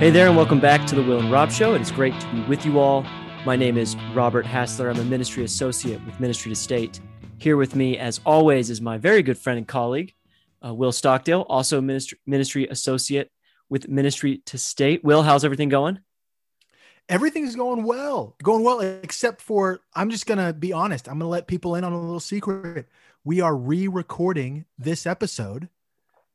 Hey there, and welcome back to the Will and Rob Show. It is great to be with you all. My name is Robert Hassler. I'm a ministry associate with Ministry to State. Here with me, as always, is my very good friend and colleague, uh, Will Stockdale, also ministry, ministry associate with Ministry to State. Will, how's everything going? Everything's going well, going well, except for I'm just going to be honest. I'm going to let people in on a little secret. We are re recording this episode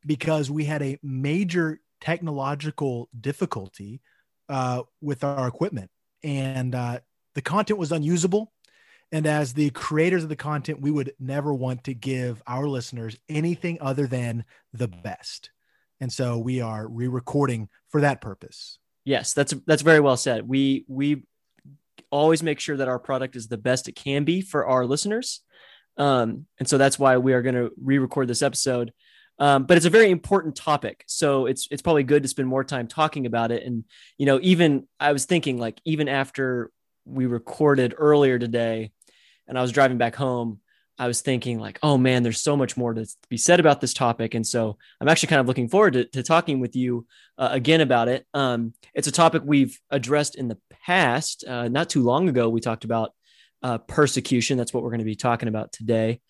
because we had a major technological difficulty uh, with our equipment and uh, the content was unusable. And as the creators of the content, we would never want to give our listeners anything other than the best. And so we are re-recording for that purpose. Yes, that's that's very well said. We we always make sure that our product is the best it can be for our listeners. Um, and so that's why we are going to re-record this episode. Um, but it's a very important topic, so it's it's probably good to spend more time talking about it. And you know, even I was thinking like even after we recorded earlier today, and I was driving back home, I was thinking like, oh man, there's so much more to be said about this topic, and so I'm actually kind of looking forward to, to talking with you uh, again about it. Um, it's a topic we've addressed in the past. Uh, not too long ago, we talked about uh, persecution. That's what we're going to be talking about today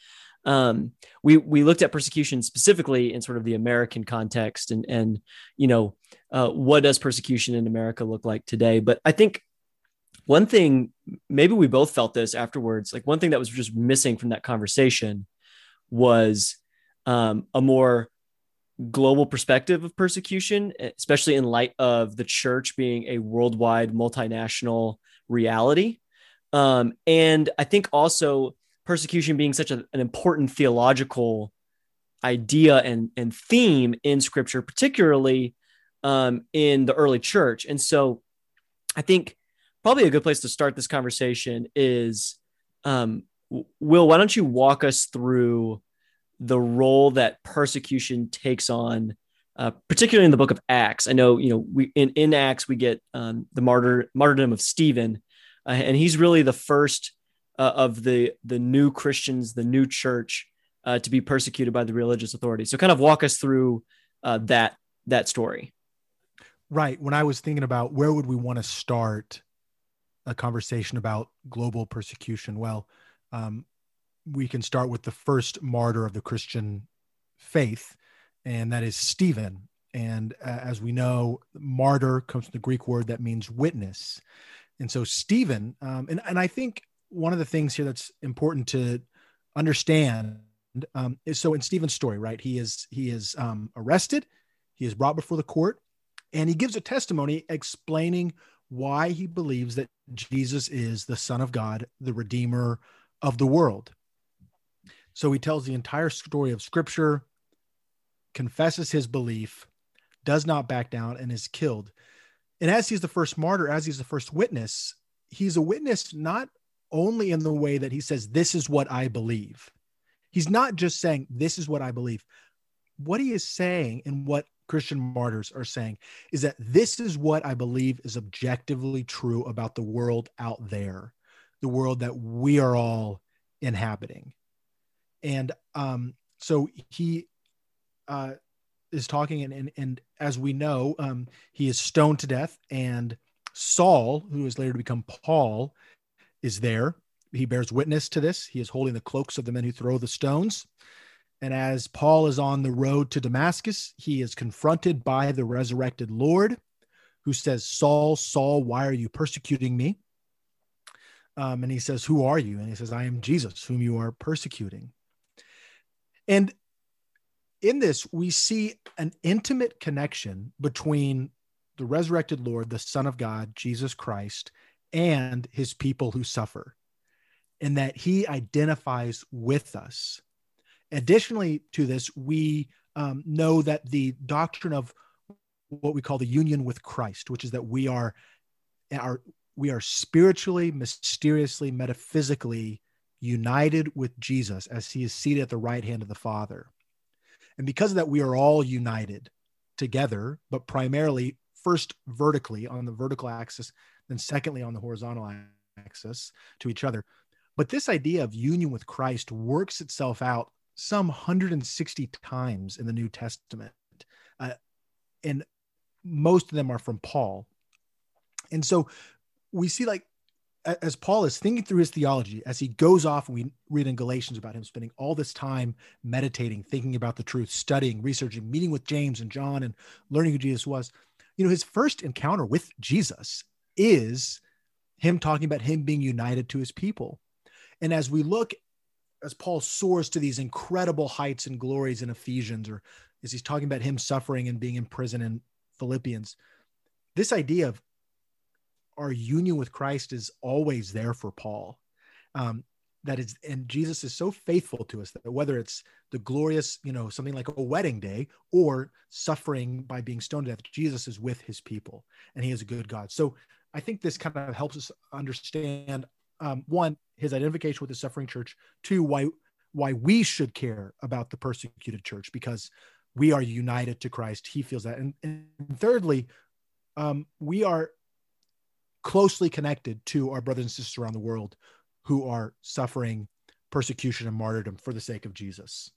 um, we we looked at persecution specifically in sort of the American context and and you know uh, what does persecution in America look like today? But I think one thing maybe we both felt this afterwards. Like one thing that was just missing from that conversation was um, a more global perspective of persecution, especially in light of the church being a worldwide multinational reality. Um, and I think also persecution being such a, an important theological idea and, and theme in scripture, particularly um, in the early church. And so I think probably a good place to start this conversation is um, Will, why don't you walk us through the role that persecution takes on, uh, particularly in the book of Acts? I know, you know, we in, in Acts, we get um, the martyr, martyrdom of Stephen, uh, and he's really the first uh, of the the new Christians, the new church, uh, to be persecuted by the religious authorities. So, kind of walk us through uh, that that story. Right. When I was thinking about where would we want to start a conversation about global persecution, well, um, we can start with the first martyr of the Christian faith, and that is Stephen. And uh, as we know, martyr comes from the Greek word that means witness. And so Stephen, um, and, and I think one of the things here that's important to understand um, is so in Stephen's story, right? He is he is um, arrested, he is brought before the court, and he gives a testimony explaining why he believes that Jesus is the Son of God, the Redeemer of the world. So he tells the entire story of Scripture, confesses his belief, does not back down, and is killed. And as he's the first martyr, as he's the first witness, he's a witness not only in the way that he says, This is what I believe. He's not just saying, This is what I believe. What he is saying and what Christian martyrs are saying is that this is what I believe is objectively true about the world out there, the world that we are all inhabiting. And um, so he uh, is talking, and, and, and as we know, um, he is stoned to death. And Saul, who is later to become Paul, is there. He bears witness to this. He is holding the cloaks of the men who throw the stones. And as Paul is on the road to Damascus, he is confronted by the resurrected Lord, who says, Saul, Saul, why are you persecuting me? Um, and he says, Who are you? And he says, I am Jesus, whom you are persecuting. And in this, we see an intimate connection between the resurrected Lord, the Son of God, Jesus Christ, and his people who suffer, and that he identifies with us. Additionally to this, we um, know that the doctrine of what we call the union with Christ, which is that we are, are we are spiritually, mysteriously, metaphysically united with Jesus as he is seated at the right hand of the Father. And because of that, we are all united together, but primarily first vertically on the vertical axis then secondly on the horizontal axis to each other. But this idea of union with Christ works itself out some 160 times in the New Testament. Uh, and most of them are from Paul. And so we see like as Paul is thinking through his theology, as he goes off, we read in Galatians about him spending all this time meditating, thinking about the truth, studying, researching, meeting with James and John, and learning who Jesus was. You know, his first encounter with Jesus is him talking about him being united to his people. And as we look, as Paul soars to these incredible heights and glories in Ephesians, or as he's talking about him suffering and being in prison in Philippians, this idea of our union with Christ is always there for Paul. Um, that is, and Jesus is so faithful to us that whether it's the glorious, you know, something like a wedding day or suffering by being stoned to death, Jesus is with his people and he is a good God. So I think this kind of helps us understand um, one, his identification with the suffering church, two, why why we should care about the persecuted church because we are united to Christ. He feels that. And, and thirdly, um, we are closely connected to our brothers and sisters around the world who are suffering persecution and martyrdom for the sake of Jesus.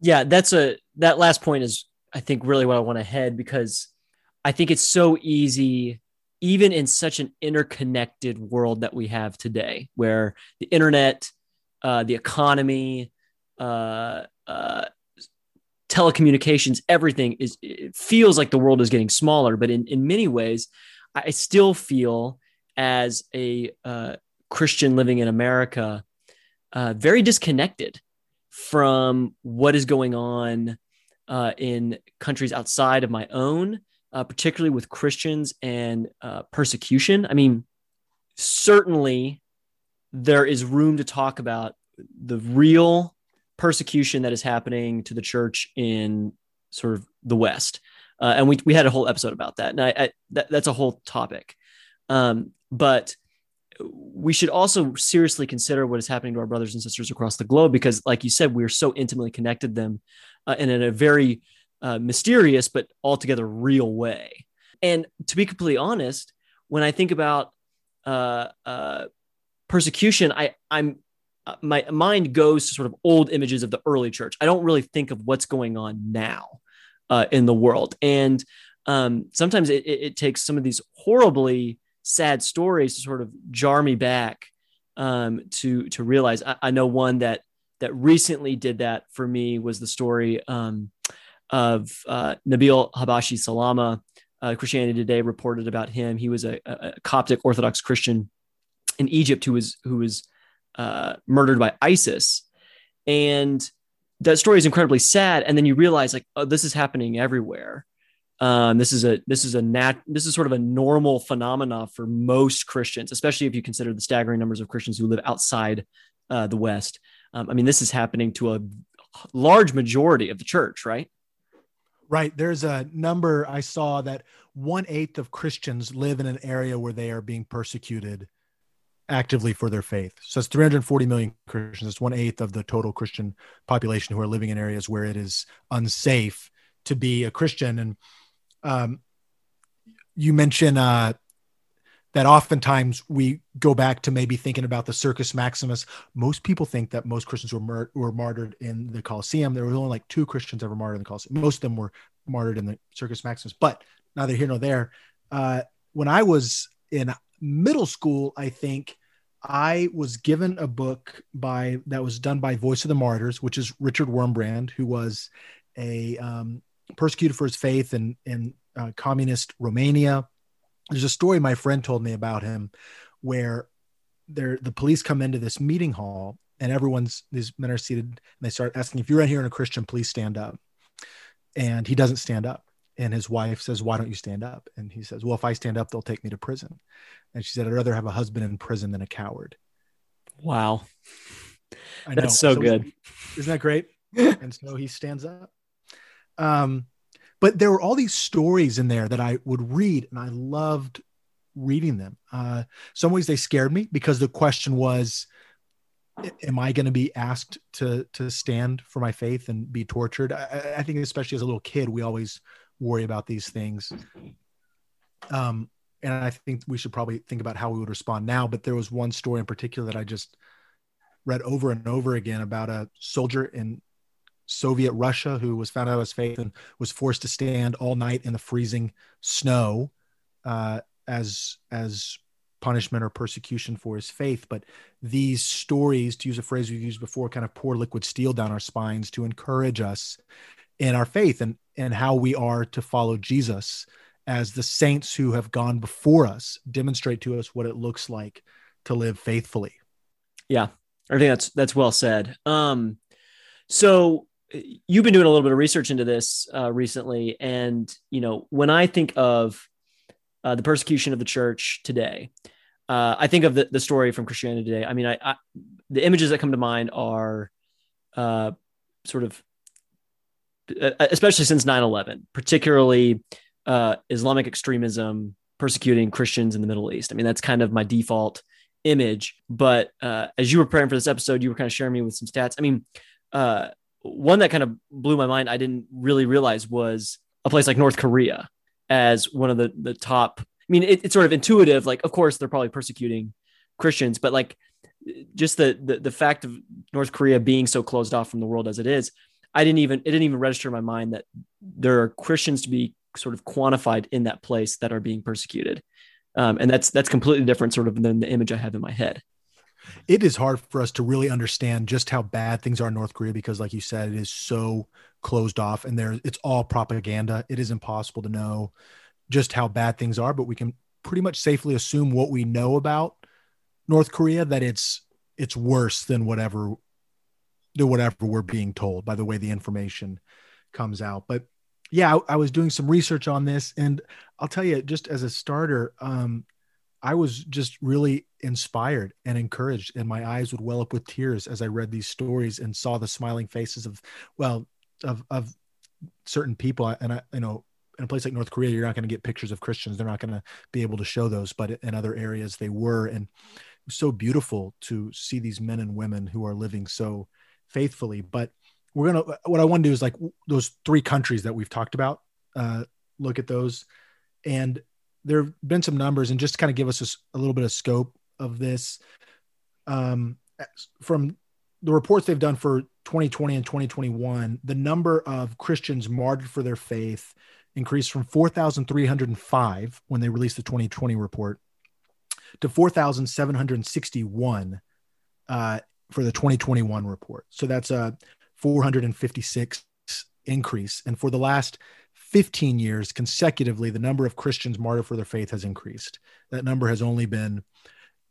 Yeah, that's a that last point is I think really what I want to head because I think it's so easy even in such an interconnected world that we have today where the internet uh, the economy uh, uh, telecommunications everything is it feels like the world is getting smaller but in, in many ways i still feel as a uh, Christian living in America, uh, very disconnected from what is going on uh, in countries outside of my own, uh, particularly with Christians and uh, persecution. I mean, certainly there is room to talk about the real persecution that is happening to the church in sort of the West. Uh, and we, we had a whole episode about that. And I, I that, that's a whole topic. Um, but we should also seriously consider what is happening to our brothers and sisters across the globe because, like you said, we are so intimately connected them uh, and in a very uh, mysterious but altogether real way. And to be completely honest, when I think about uh, uh persecution, I, I'm uh, my mind goes to sort of old images of the early church. I don't really think of what's going on now uh, in the world, and um, sometimes it, it, takes some of these horribly sad stories to sort of jar me back um, to to realize. I, I, know one that that recently did that for me was the story um, of uh, Nabil Habashi Salama. Uh, Christianity Today reported about him. He was a, a, Coptic Orthodox Christian in Egypt who was who was uh, murdered by ISIS, and that story is incredibly sad. And then you realize like oh, this is happening everywhere. Um, this is a this is a nat this is sort of a normal phenomena for most Christians, especially if you consider the staggering numbers of Christians who live outside uh, the West. Um, I mean, this is happening to a large majority of the church, right? Right. There's a number I saw that one eighth of Christians live in an area where they are being persecuted actively for their faith. So it's 340 million Christians. It's one eighth of the total Christian population who are living in areas where it is unsafe to be a Christian. And um, you mentioned uh, that oftentimes we go back to maybe thinking about the Circus Maximus. Most people think that most Christians were mur- were martyred in the Colosseum. There was only like two Christians ever martyred in the Colosseum. Most of them were martyred in the Circus Maximus, but neither here nor there. Uh, when I was in middle school, I think I was given a book by that was done by Voice of the Martyrs, which is Richard Wurmbrand, who was a um, persecuted for his faith in in uh, communist Romania. There's a story my friend told me about him where there the police come into this meeting hall and everyone's these men are seated and they start asking if you're in here and a Christian, please stand up. And he doesn't stand up. And his wife says, Why don't you stand up? And he says, Well, if I stand up, they'll take me to prison. And she said, I'd rather have a husband in prison than a coward. Wow. That's so, so good. Isn't that great? and so he stands up. Um, but there were all these stories in there that I would read, and I loved reading them. Uh, some ways they scared me because the question was, "Am I going to be asked to to stand for my faith and be tortured?" I, I, think, especially as a little kid, we always worry about these things. Um, and I think we should probably think about how we would respond now. But there was one story in particular that I just read over and over again about a soldier in Soviet Russia, who was found out of his faith and was forced to stand all night in the freezing snow uh, as as punishment or persecution for his faith. But these stories, to use a phrase we've used before, kind of pour liquid steel down our spines to encourage us in our faith and and how we are to follow Jesus as the saints who have gone before us demonstrate to us what it looks like to live faithfully. Yeah, I think that's that's well said. Um, so you've been doing a little bit of research into this uh, recently, and you know when I think of uh, the persecution of the church today, uh, I think of the, the story from Christianity today. I mean, I, I the images that come to mind are uh, sort of uh, especially since 9-11 particularly uh, islamic extremism persecuting christians in the middle east i mean that's kind of my default image. But uh, as you were preparing for this episode, you were kind of sharing me with some stats. I mean, uh, one that kind of blew my mind, I didn't really realize was a place like North Korea as one of the the top. I mean, it, it's sort of intuitive. Like, of course, they're probably persecuting Christians, but like just the, the the fact of North Korea being so closed off from the world as it is, I didn't even it didn't even register in my mind that there are Christians to be sort of quantified in that place that are being persecuted um, and that's that's completely different sort of than the image i have in my head it is hard for us to really understand just how bad things are in north korea because like you said it is so closed off and there it's all propaganda. It is impossible to know just how bad things are but we can pretty much safely assume what we know about north korea that it's it's worse than whatever than whatever we're being told by the way the information comes out. But yeah, I, I, was doing some research on this, and I'll tell you, just as a starter, um, I was just really inspired and encouraged, and my eyes would well up with tears as I read these stories and saw the smiling faces of, well, of of certain people. And I, you know, in a place like North Korea, you're not going to get pictures of Christians. They're not going to be able to show those, but in other areas they were, and it was so beautiful to see these men and women who are living so faithfully. But we're gonna what I want to do is like those three countries that we've talked about. Uh, look at those, and there have been some numbers, and just to kind of give us a, a little bit of scope of this, um, from the reports they've done for 2020 and 2021, the number of Christians martyred for their faith increased from 4,305 when they released the 2020 report to 4,761 uh, for the 2021 report. So that's a 456 increase. And for the last 15 years consecutively, the number of Christians martyred for their faith has increased. That number has only been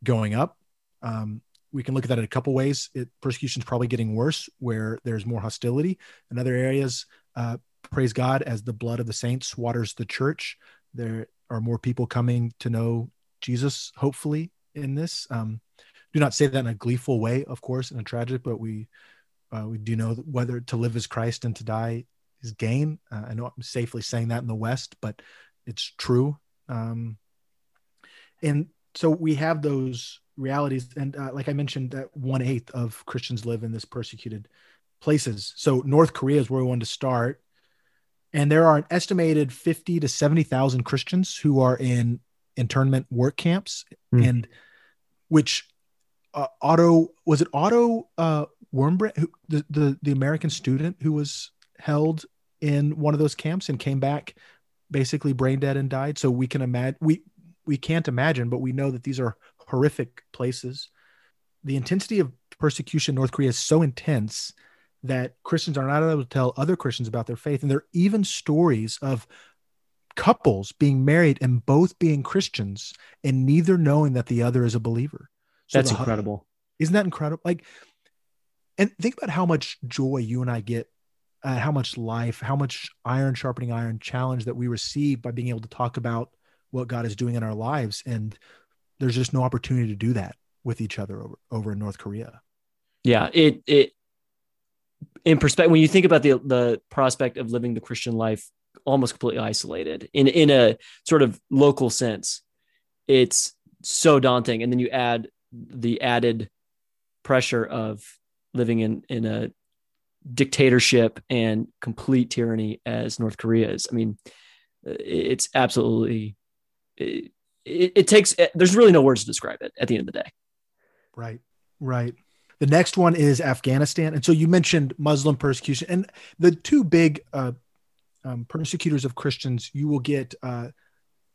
going up. Um, we can look at that in a couple ways. Persecution is probably getting worse where there's more hostility. In other areas, uh, praise God, as the blood of the saints waters the church, there are more people coming to know Jesus, hopefully, in this. Um, do not say that in a gleeful way, of course, in a tragic, but we uh, we do know whether to live as Christ and to die is gain. Uh, I know I'm safely saying that in the West, but it's true. Um, and so we have those realities. And uh, like I mentioned, that one eighth of Christians live in this persecuted places. So North Korea is where we want to start. And there are an estimated 50 to 70,000 Christians who are in internment work camps mm. and which uh, Otto was it Otto uh, Warmbrand, who, the, the the American student who was held in one of those camps and came back basically brain dead and died. So we can imagine we we can't imagine, but we know that these are horrific places. The intensity of persecution in North Korea is so intense that Christians are not able to tell other Christians about their faith. And there are even stories of couples being married and both being Christians and neither knowing that the other is a believer. So That's the, incredible. Isn't that incredible? Like and think about how much joy you and I get, uh, how much life, how much iron sharpening iron challenge that we receive by being able to talk about what God is doing in our lives. And there's just no opportunity to do that with each other over, over in North Korea. Yeah. It, it, in perspective, when you think about the, the prospect of living the Christian life almost completely isolated in, in a sort of local sense, it's so daunting. And then you add the added pressure of living in in a dictatorship and complete tyranny as North Korea is. I mean, it's absolutely it, it, takes there's really no words to describe it at the end of the day. Right. Right. The next one is Afghanistan. And so you mentioned Muslim persecution. And the two big uh, um, persecutors of Christians, you will get uh,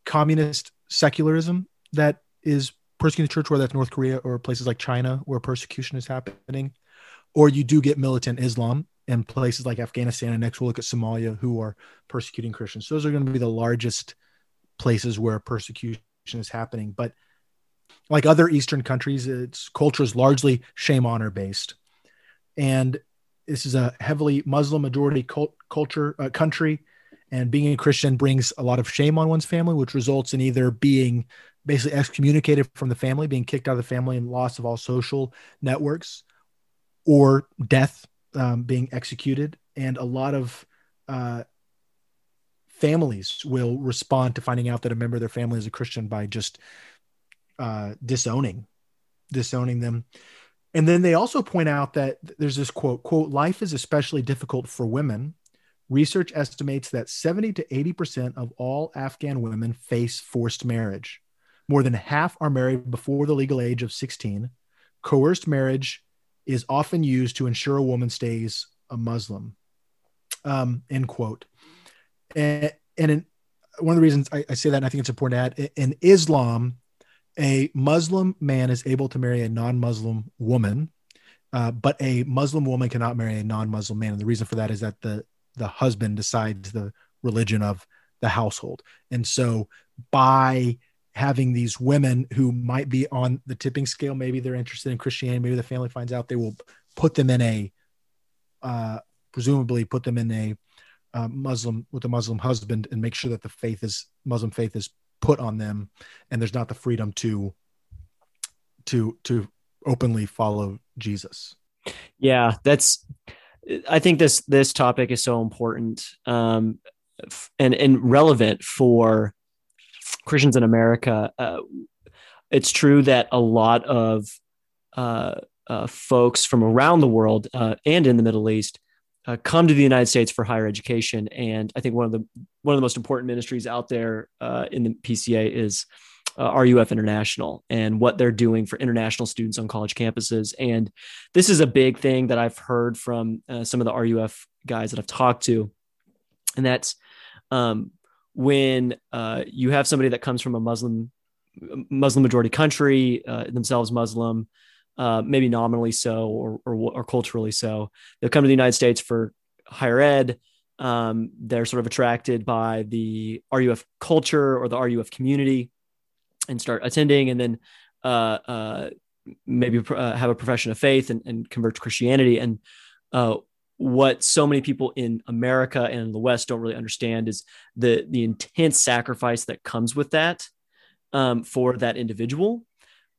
communist secularism that is persecuting the church, whether that's North Korea or places like China where persecution is happening. Or you do get militant Islam in places like Afghanistan. And next we'll look at Somalia, who are persecuting Christians. Those are going to be the largest places where persecution is happening. But like other Eastern countries, its culture is largely shame honor based. And this is a heavily Muslim majority cult- culture uh, country. And being a Christian brings a lot of shame on one's family, which results in either being basically excommunicated from the family, being kicked out of the family, and loss of all social networks, or death, um, being executed. And a lot of uh, families will respond to finding out that a member of their family is a Christian by just uh, disowning, disowning them. And then they also point out that there's this quote, quote, life is especially difficult for women. Research estimates that 70 to 80% of all Afghan women face forced marriage. More than half are married before the legal age of 16. Coerced marriage is often used to ensure a woman stays a Muslim. Um, end quote. And, and in, one of the reasons I, I say that, and I think it's important to add, in Islam, a Muslim man is able to marry a non-Muslim woman, uh, but a Muslim woman cannot marry a non-Muslim man. And the reason for that is that the the husband decides the religion of the household. And so by having these women who might be on the tipping scale, maybe they're interested in Christianity, maybe the family finds out, they will put them in a, uh, presumably put them in a uh, Muslim with a Muslim husband and make sure that the faith is Muslim faith is put on them and there's not the freedom to to to openly follow jesus. Yeah that's i think this this topic is so important um and and relevant for christians in america uh, it's true that a lot of uh, uh, folks from around the world uh, and in the middle east uh, come to the United States for higher education. And I think one of the one of the most important ministries out there uh, in the PCA is uh, RUF International and what they're doing for international students on college campuses. And this is a big thing that I've heard from uh, some of the RUF guys that I've talked to, and that's um, when uh, you have somebody that comes from a Muslim Muslim majority country, uh, themselves Muslim uh, maybe nominally so or, or, or culturally so. They'll come to the United States for higher ed. Um, they're sort of attracted by the RUF culture or the RUF community and start attending, and then uh, uh, maybe uh, have a profession of faith and, and convert to Christianity. And what so many people in America and in the West don't really understand is the the intense sacrifice that comes with that um, for that individual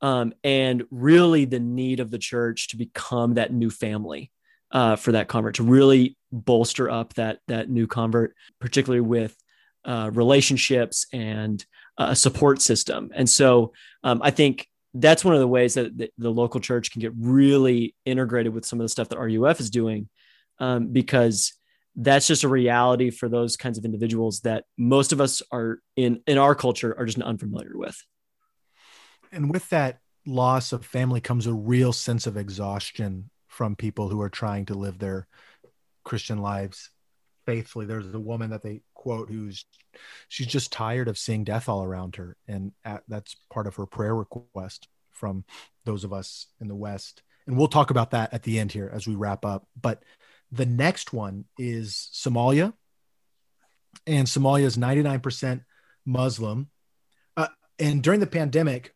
um, and really the need of the church to become that new family uh, for that convert to really bolster up that that new convert, particularly with uh, relationships and a support system. And so um, I think that's one of the ways that the, the, local church can get really integrated with some of the stuff that RUF is doing, um, because that's just a reality for those kinds of individuals that most of us are in in our culture are just unfamiliar with and with that loss of family comes a real sense of exhaustion from people who are trying to live their Christian lives faithfully. There's a woman that they quote who's she's just tired of seeing death all around her, and at, that's part of her prayer request from those of us in the West. And we'll talk about that at the end here as we wrap up. But the next one is Somalia, and Somalia is 99% Muslim. Uh, and during the pandemic,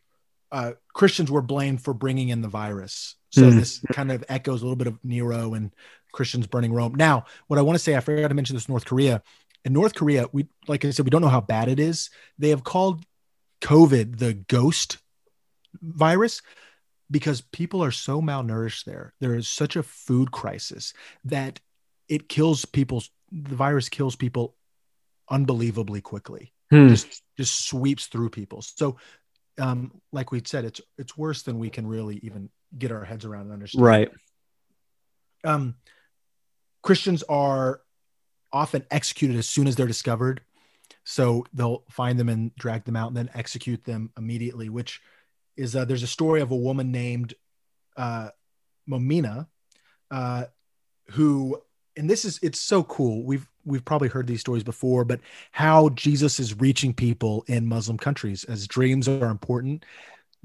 uh, Christians were blamed for bringing in the virus. So mm. this kind of echoes a little bit of Nero and Christians burning Rome. Now, what I want to say, I forgot to mention this North Korea. In North Korea, we like I said, we don't know how bad it is. They have called COVID the ghost virus because people are so malnourished there. There is such a food crisis that it kills people. The virus kills people unbelievably quickly. Hmm. Just just sweeps through people. So um, like we said, it's it's worse than we can really even get our heads around and understand. Right. Um, Christians are often executed as soon as they're discovered. So they'll find them and drag them out and then execute them immediately, which is uh, there's a story of a woman named uh, Momina, uh, who, and this is it's so cool. We've we've probably heard these stories before, but how Jesus is reaching people in Muslim countries as dreams are important.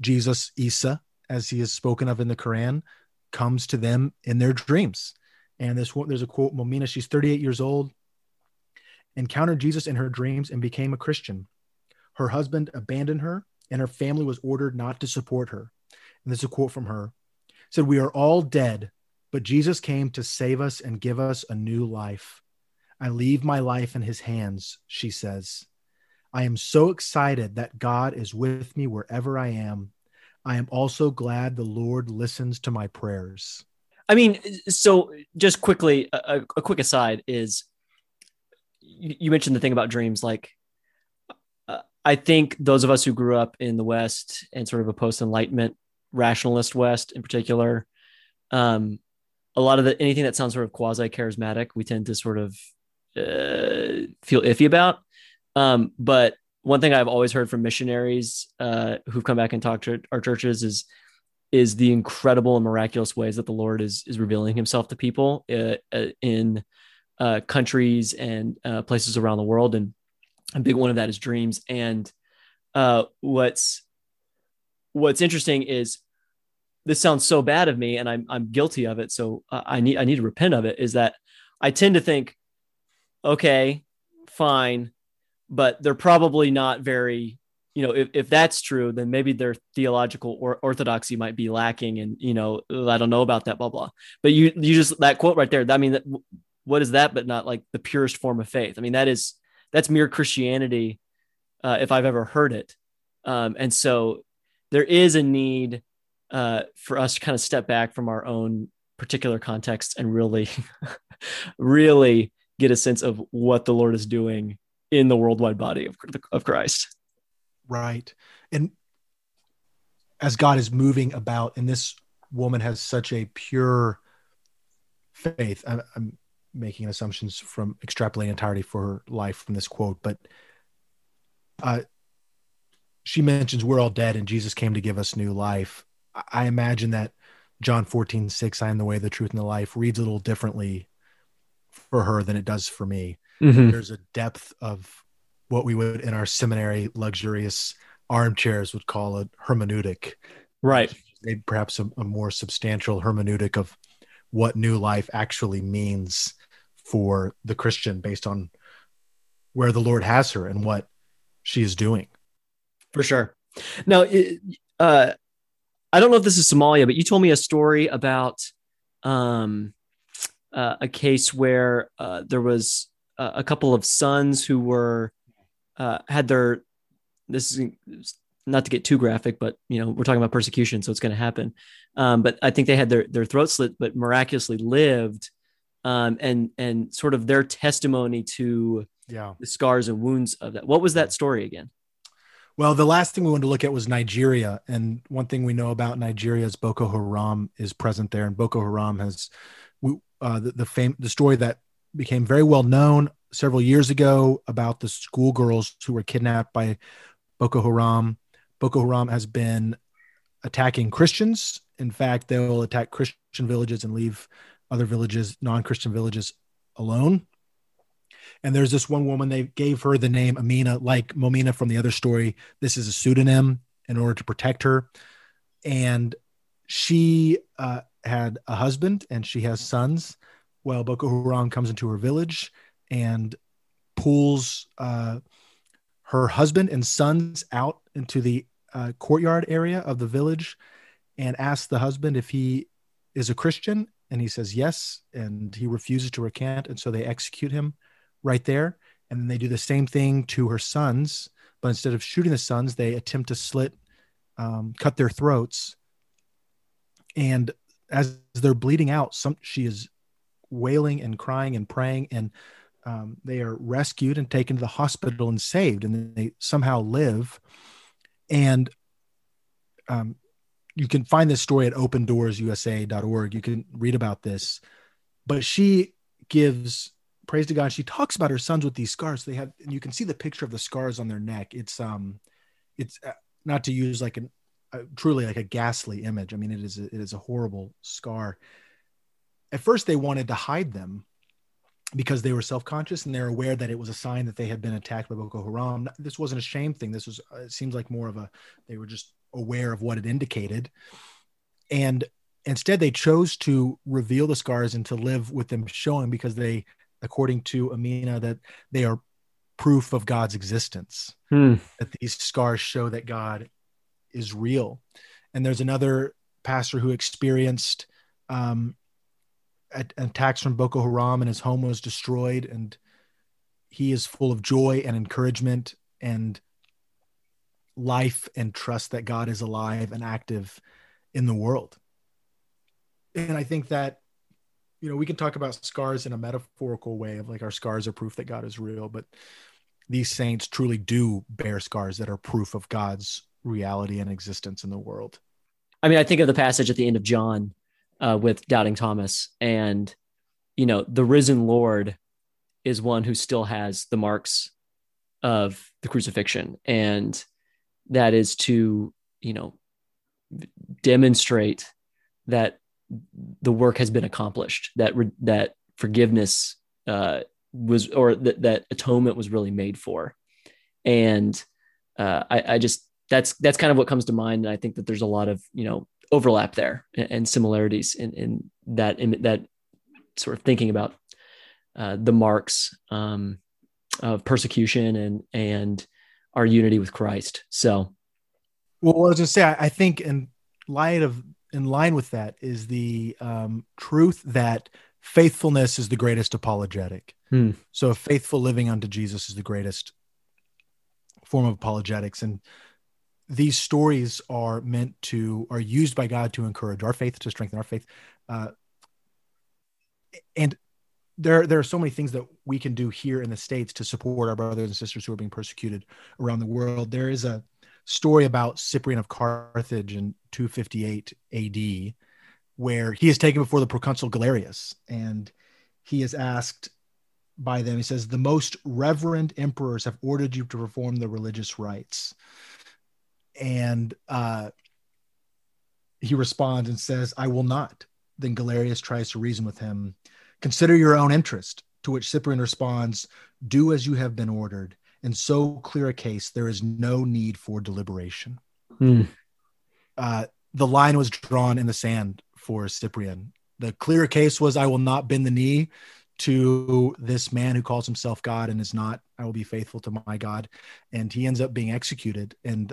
Jesus, Isa, as he is spoken of in the Quran, comes to them in their dreams. And this there's a quote, Momina, she's 38 years old, encountered Jesus in her dreams and became a Christian. Her husband abandoned her, and her family was ordered not to support her. And this is a quote from her. said, We are all dead, but Jesus came to save us and give us a new life. I leave my life in his hands, she says. I am so excited that God is with me wherever I am. I am also glad the Lord listens to my prayers. I mean, so just quickly, a, a quick aside is you, you, mentioned the thing about dreams. Like, I think those of us who grew up in the West and sort of a post Enlightenment rationalist West in particular, um, a lot of the anything that sounds sort of quasi charismatic, we tend to sort of uh, feel iffy about. Um, but one thing I've always heard from missionaries uh, who've come back and talked to our churches is is the incredible and miraculous ways that the Lord is is revealing Himself to people uh, uh in uh, countries and uh, places around the world, and a big one of that is dreams. And uh, what's what's interesting is this sounds so bad of me, and I'm I'm guilty of it. So I need I need to repent of it. Is that I tend to think, okay, fine, but they're probably not very you know if, if that's true then maybe their theological or orthodoxy might be lacking and you know i don't know about that blah blah but you you just that quote right there i mean that, what is that but not like the purest form of faith i mean that is that's mere christianity uh, if i've ever heard it. Um, and so there is a need uh, for us to kind of step back from our own particular context and really really get a sense of what the lord is doing in the worldwide body of, of christ. Right. And as god is moving about and this woman has such a pure faith I, i'm making assumptions from extrapolating entirety for her life from this quote but uh, she mentions we're all dead and jesus came to give us new life i imagine that john 14 6 i am the way the truth and the life reads a little differently for her than it does for me mm-hmm. there's a depth of what we would in our seminary luxurious armchairs would call a hermeneutic. Right. Perhaps a, a more substantial hermeneutic of what new life actually means for the Christian based on where the Lord has her and what she is doing. For sure. Now, uh, I don't know if this is Somalia, but you told me a story about um, uh, a case where uh, there was a couple of sons who were uh, had their this is not to get too graphic, but you know we're talking about persecution, so it's going to happen. Um, but I think they had their their throat slit, but miraculously lived, um, and and sort of their testimony to yeah the scars and wounds of that. What was that story again? Well, the last thing we wanted to look at was Nigeria, and one thing we know about Nigeria is Boko Haram is present there, and Boko Haram has uh, the the fame the story that became very well known several years ago about the schoolgirls who were kidnapped by Boko Haram. Boko Haram has been attacking Christians. In fact, they will attack Christian villages and leave other villages, non Christian villages, alone. And there's this one woman, they gave her the name Amina, like Momina from the other story. This is a pseudonym in order to protect her. And she uh, had a husband and she has sons. Well, Boko Haram comes into her village and pulls uh, her husband and sons out into the uh, courtyard area of the village and asks the husband if he is a Christian. And he says yes. And he refuses to recant. And so they execute him right there. And then they do the same thing to her sons. But instead of shooting the sons, they attempt to slit, um, cut their throats. And as they're bleeding out, some she is wailing and crying and praying. And um, they are rescued and taken to the hospital and saved, and they somehow live. And um, you can find this story at opendoorsusa.org. You can read about this. But she gives praise to God. She talks about her sons with these scars. They have, and you can see the picture of the scars on their neck. It's um, it's uh, not to use like an uh, truly like a ghastly image. I mean, it is a, it is a horrible scar. At first, they wanted to hide them because they were self-conscious and they're aware that it was a sign that they had been attacked by Boko Haram. This wasn't a shame thing. This was uh, it seems like more of a they were just aware of what it indicated. And instead they chose to reveal the scars and to live with them showing because they according to Amina that they are proof of God's existence. Hmm. That these scars show that God is real. And there's another pastor who experienced um, attacks from Boko Haram and his home was destroyed. And he is full of joy and encouragement and life and trust that God is alive and active in the world. And I think that, you know, we can talk about scars in a metaphorical way of like our scars are proof that God is real, but these saints truly do bear scars that are proof of God's reality and existence in the world. I mean, I think of the passage at the end of John uh, with doubting Thomas, and you know, the risen Lord is one who still has the marks of the crucifixion, and that is to you know demonstrate that the work has been accomplished, that re- that forgiveness uh, was, or that that atonement was really made for, and uh, I, I just that's that's kind of what comes to mind. And I think that there's a lot of you know overlap there and, and similarities in, in that in that sort of thinking about uh, the marks um, of persecution and and our unity with Christ. So, well, I was going to say, I, think in light of in line with that is the um, truth that faithfulness is the greatest apologetic. Hmm. So, faithful living unto Jesus is the greatest form of apologetics, and these stories are meant to are used by God to encourage our faith, to strengthen our faith, uh, and there there are so many things that we can do here in the states to support our brothers and sisters who are being persecuted around the world. There is a story about Cyprian of Carthage in 258 AD, where he is taken before the proconsul Galerius, and he is asked by them. He says, "The most reverend emperors have ordered you to perform the religious rites." and uh, he responds and says, I will not. Then Galerius tries to reason with him. Consider your own interest. To which Cyprian responds, Do as you have been ordered. In so clear a case, there is no need for deliberation. Hmm. Uh, the line was drawn in the sand for Cyprian. The clear case was, I will not bend the knee to this man who calls himself God and is not, I will be faithful to my God. And he ends up being executed. And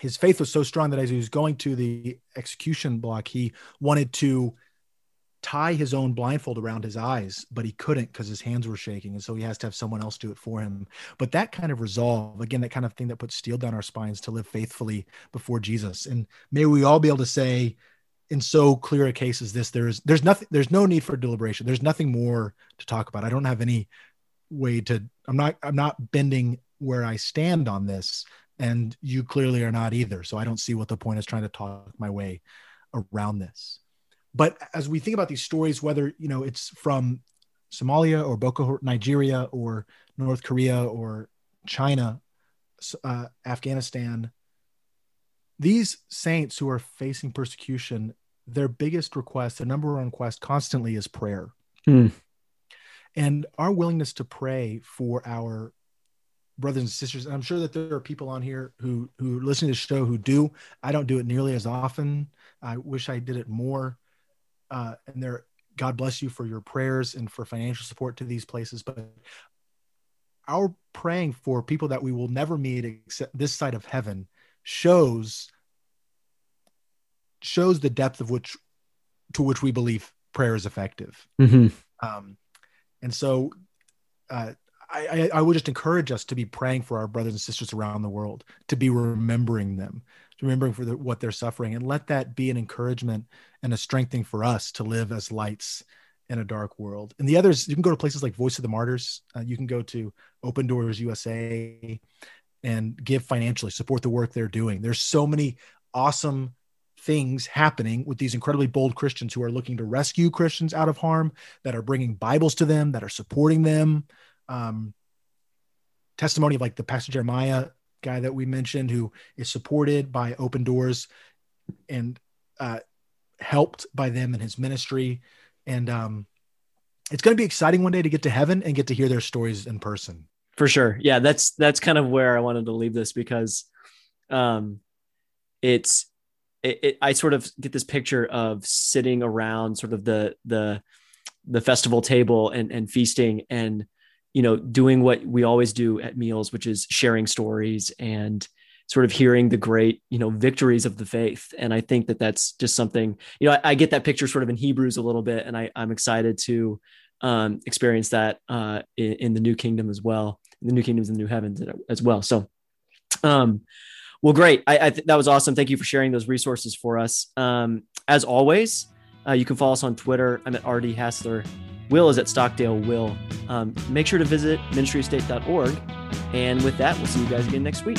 his faith was so strong that as he was going to the execution block, he wanted to tie his own blindfold around his eyes, but he couldn't because his hands were shaking. And so he has to have someone else do it for him. But that kind of resolve, again, that kind of thing that puts steel down our spines to live faithfully before Jesus. And may we all be able to say, in so clear a case as this, there's there's nothing, there's no need for deliberation. There's nothing more to talk about. I don't have any way to, I'm not, I'm not bending where I stand on this and you clearly are not either. So I don't see what the point is trying to talk my way around this. But as we think about these stories, whether you know it's from Somalia or Boko, Nigeria or North Korea or China, uh, Afghanistan, these saints who are facing persecution, their biggest request, their number one request constantly is prayer. Hmm. And our willingness to pray for our brothers and sisters. And I'm sure that there are people on here who who listen to the show who do. I don't do it nearly as often. I wish I did it more. Uh, and there, God bless you for your prayers and for financial support to these places. But our praying for people that we will never meet except this side of heaven shows shows the depth of which to which we believe prayer is effective. Mm-hmm. Um, and so uh, I, I, would just encourage us to be praying for our brothers and sisters around the world, to be remembering them, to remembering for the, what they're suffering, and let that be an encouragement and a strengthening for us to live as lights in a dark world. And the others, you can go to places like Voice of the Martyrs. Uh, you can go to Open Doors USA and give financially, support the work they're doing. There's so many awesome things happening with these incredibly bold Christians who are looking to rescue Christians out of harm, that are bringing Bibles to them, that are supporting them um, testimony of like the Pastor Jeremiah guy that we mentioned who is supported by Open Doors and uh, helped by them in his ministry. And um, it's going to be exciting one day to get to heaven and get to hear their stories in person. For sure. Yeah, that's that's kind of where I wanted to leave this because um, it's it, it, I sort of get this picture of sitting around sort of the the the festival table and and feasting and you know doing what we always do at meals which is sharing stories and sort of hearing the great you know victories of the faith. And i think that that's just something you know i, I get that picture sort of in hebrews a little bit and I, i'm excited to um, experience that uh, in, in, the new kingdom as well the new kingdoms and the new heavens as well. So um, well great. I, I th- that was awesome. Thank you for sharing those resources for us. Um, as always uh, you can follow us on twitter. I'm at rd hassler will is at stockdale will. Um, make sure to visit ministrytostate.org and with that we'll see you guys again next week